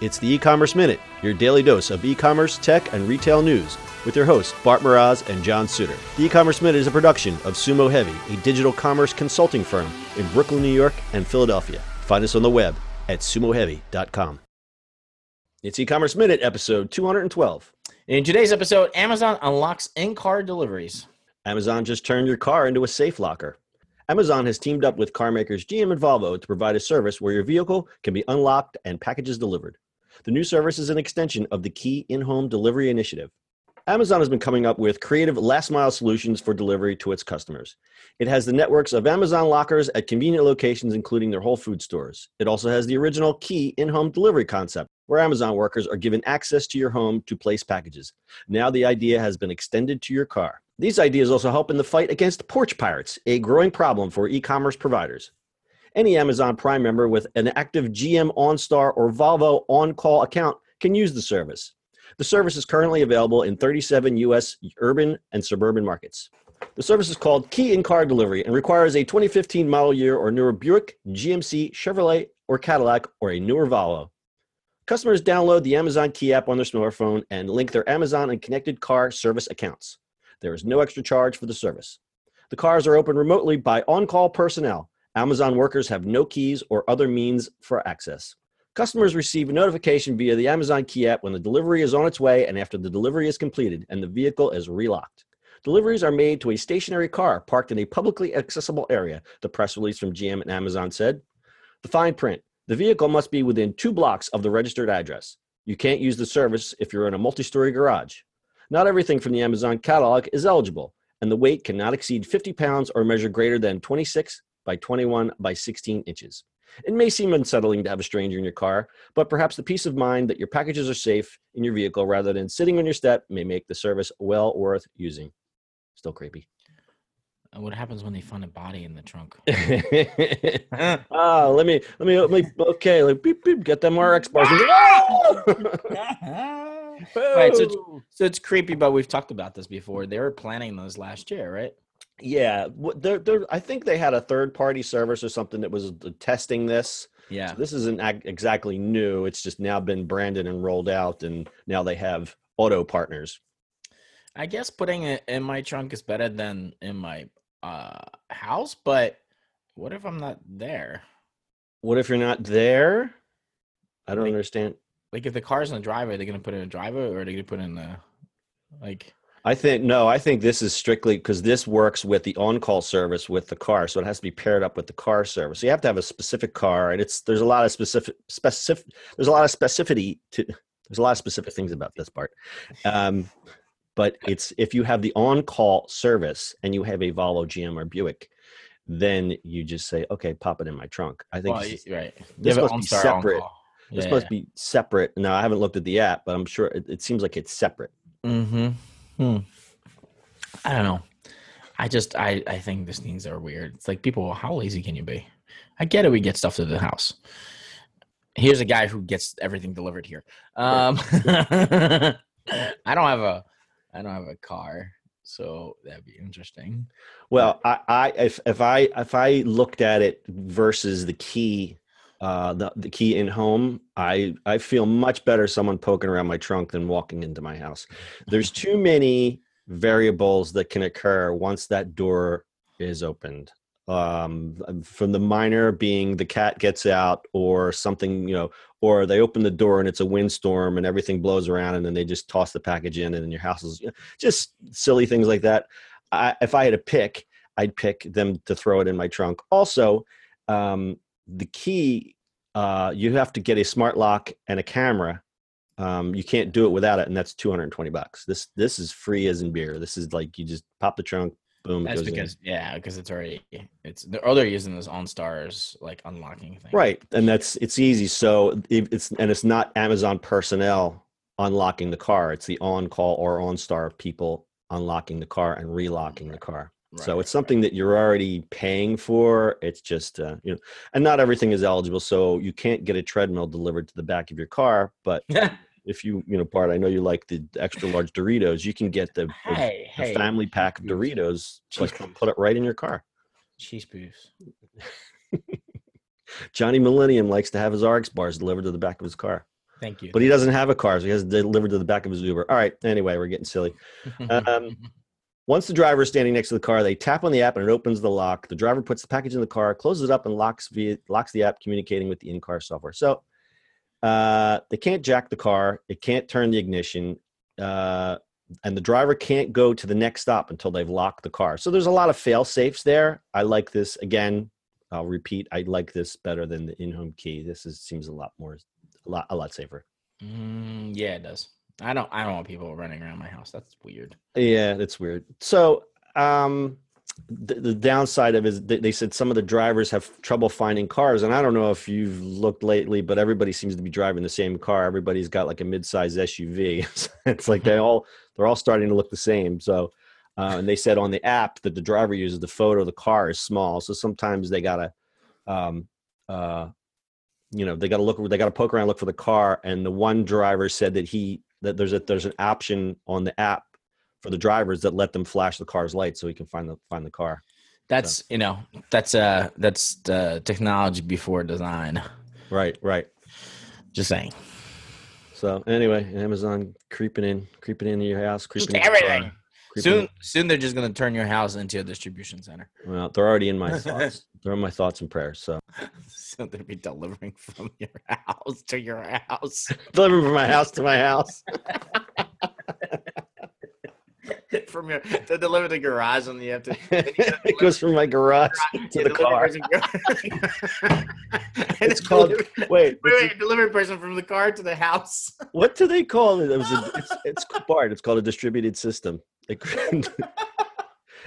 It's the e-commerce minute, your daily dose of e-commerce, tech, and retail news, with your hosts Bart Mroz and John Suter. The e-commerce minute is a production of Sumo Heavy, a digital commerce consulting firm in Brooklyn, New York, and Philadelphia. Find us on the web at sumoheavy.com. It's e-commerce minute, episode 212. In today's episode, Amazon unlocks in-car deliveries. Amazon just turned your car into a safe locker. Amazon has teamed up with carmakers GM and Volvo to provide a service where your vehicle can be unlocked and packages delivered. The new service is an extension of the Key in Home Delivery Initiative. Amazon has been coming up with creative last mile solutions for delivery to its customers. It has the networks of Amazon lockers at convenient locations, including their Whole Food stores. It also has the original Key in Home Delivery concept, where Amazon workers are given access to your home to place packages. Now the idea has been extended to your car. These ideas also help in the fight against porch pirates, a growing problem for e commerce providers. Any Amazon Prime member with an active GM OnStar or Volvo On Call account can use the service. The service is currently available in 37 U.S. urban and suburban markets. The service is called Key in Car Delivery and requires a 2015 model year or newer Buick, GMC, Chevrolet, or Cadillac, or a newer Volvo. Customers download the Amazon Key app on their smartphone and link their Amazon and connected car service accounts. There is no extra charge for the service. The cars are opened remotely by on call personnel. Amazon workers have no keys or other means for access. Customers receive a notification via the Amazon Key app when the delivery is on its way and after the delivery is completed and the vehicle is relocked. Deliveries are made to a stationary car parked in a publicly accessible area, the press release from GM and Amazon said. The fine print the vehicle must be within two blocks of the registered address. You can't use the service if you're in a multi story garage. Not everything from the Amazon catalog is eligible, and the weight cannot exceed 50 pounds or measure greater than 26 by 21 by 16 inches. It may seem unsettling to have a stranger in your car, but perhaps the peace of mind that your packages are safe in your vehicle rather than sitting on your step may make the service well worth using. Still creepy. What happens when they find a body in the trunk? ah, let me, let me, let me, okay, like, beep, beep, get them RX bars. right, so it's, so it's creepy, but we've talked about this before. They were planning those last year, right? Yeah, they're, they're, I think they had a third party service or something that was uh, testing this. Yeah. So this isn't exactly new. It's just now been branded and rolled out, and now they have auto partners. I guess putting it in my trunk is better than in my uh, house, but what if I'm not there? What if you're not there? I don't like, understand. Like if the car's in the driveway, they're gonna put it in a driveway or are they gonna put it in the like I think no, I think this is strictly because this works with the on-call service with the car, so it has to be paired up with the car service. So you have to have a specific car, and it's there's a lot of specific specific there's a lot of specificity to there's a lot of specific things about this part. Um, but it's if you have the on-call service and you have a Volvo, GM, or Buick, then you just say, okay, pop it in my trunk. I think well, right. This must be separate. This yeah, must yeah. be separate. Now I haven't looked at the app, but I'm sure it, it seems like it's separate. Mm-hmm. Hmm. I don't know. I just I I think these things are weird. It's like people, how lazy can you be? I get it. We get stuff to the house. Here's a guy who gets everything delivered here. Um, I don't have a I don't have a car, so that'd be interesting. Well, I, I if if I if I looked at it versus the key uh, the, the key in home, I, I feel much better someone poking around my trunk than walking into my house. There's too many variables that can occur once that door is opened. Um, from the minor being the cat gets out or something, you know, or they open the door and it's a windstorm and everything blows around and then they just toss the package in and then your house is you know, just silly things like that. I, if I had a pick, I'd pick them to throw it in my trunk. Also, um, the key uh, you have to get a smart lock and a camera. Um, you can't do it without it and that's 220 bucks. This this is free as in beer. This is like you just pop the trunk boom that's because in. yeah because it's already it's the other using this OnStars like unlocking thing right and that's it's easy. So it's and it's not amazon personnel unlocking the car. It's the on call or OnStar people unlocking the car and relocking the car so it's something that you're already paying for. It's just uh, you know, and not everything is eligible. So you can't get a treadmill delivered to the back of your car. But if you you know, Bart, I know you like the extra large Doritos. You can get the, hey, the, hey. family pack of Doritos. Like put it right in your car. Cheese booths. Johnny Millennium likes to have his RX bars delivered to the back of his car. Thank you. but he doesn't have a car, so he has it delivered to the back of his Uber. All right. Anyway, we're getting silly. um, Once the driver is standing next to the car, they tap on the app and it opens the lock. The driver puts the package in the car, closes it up, and locks via locks the app, communicating with the in-car software. So uh, they can't jack the car. It can't turn the ignition, uh, and the driver can't go to the next stop until they've locked the car. So there's a lot of fail safes there. I like this. Again, I'll repeat. I like this better than the in-home key. This is seems a lot more, a lot, a lot safer. Mm, yeah, it does. I don't. I don't want people running around my house. That's weird. Yeah, that's weird. So, um, the, the downside of it is they, they said some of the drivers have trouble finding cars, and I don't know if you've looked lately, but everybody seems to be driving the same car. Everybody's got like a mid-size SUV. it's like they all they're all starting to look the same. So, uh, and they said on the app that the driver uses the photo of the car is small, so sometimes they gotta, um, uh, you know, they gotta look, they gotta poke around, look for the car. And the one driver said that he that there's a there's an option on the app for the drivers that let them flash the car's light so he can find the find the car. That's you know that's uh that's uh, technology before design. Right, right. Just saying. So anyway, Amazon creeping in, creeping into your house, creeping Just in car, everything. Soon, soon they're just gonna turn your house into a distribution center. Well, they're already in my thoughts. they're in my thoughts and prayers. So Soon they'll be delivering from your house to your house. delivering from my house to my house. from your to deliver the garage, and you have to. you it goes from my garage deliver- to the car. It's called. Wait, Wait, wait, delivery person from the car to the house. what do they call it? It was a, it's, it's Bart. It's called a distributed system. It-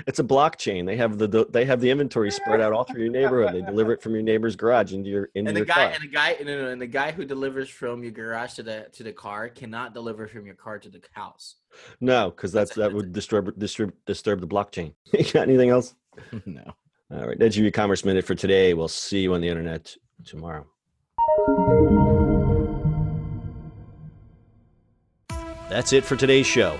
it's a blockchain. They have the, the they have the inventory spread out all through your neighborhood. They deliver it from your neighbor's garage into your into And the your guy car. and the guy no, no, and the guy who delivers from your garage to the to the car cannot deliver from your car to the house. No, because that's that would disturb disturb disturb the blockchain. you got anything else? no. All right, that's your e-commerce minute for today. We'll see you on the internet tomorrow. That's it for today's show.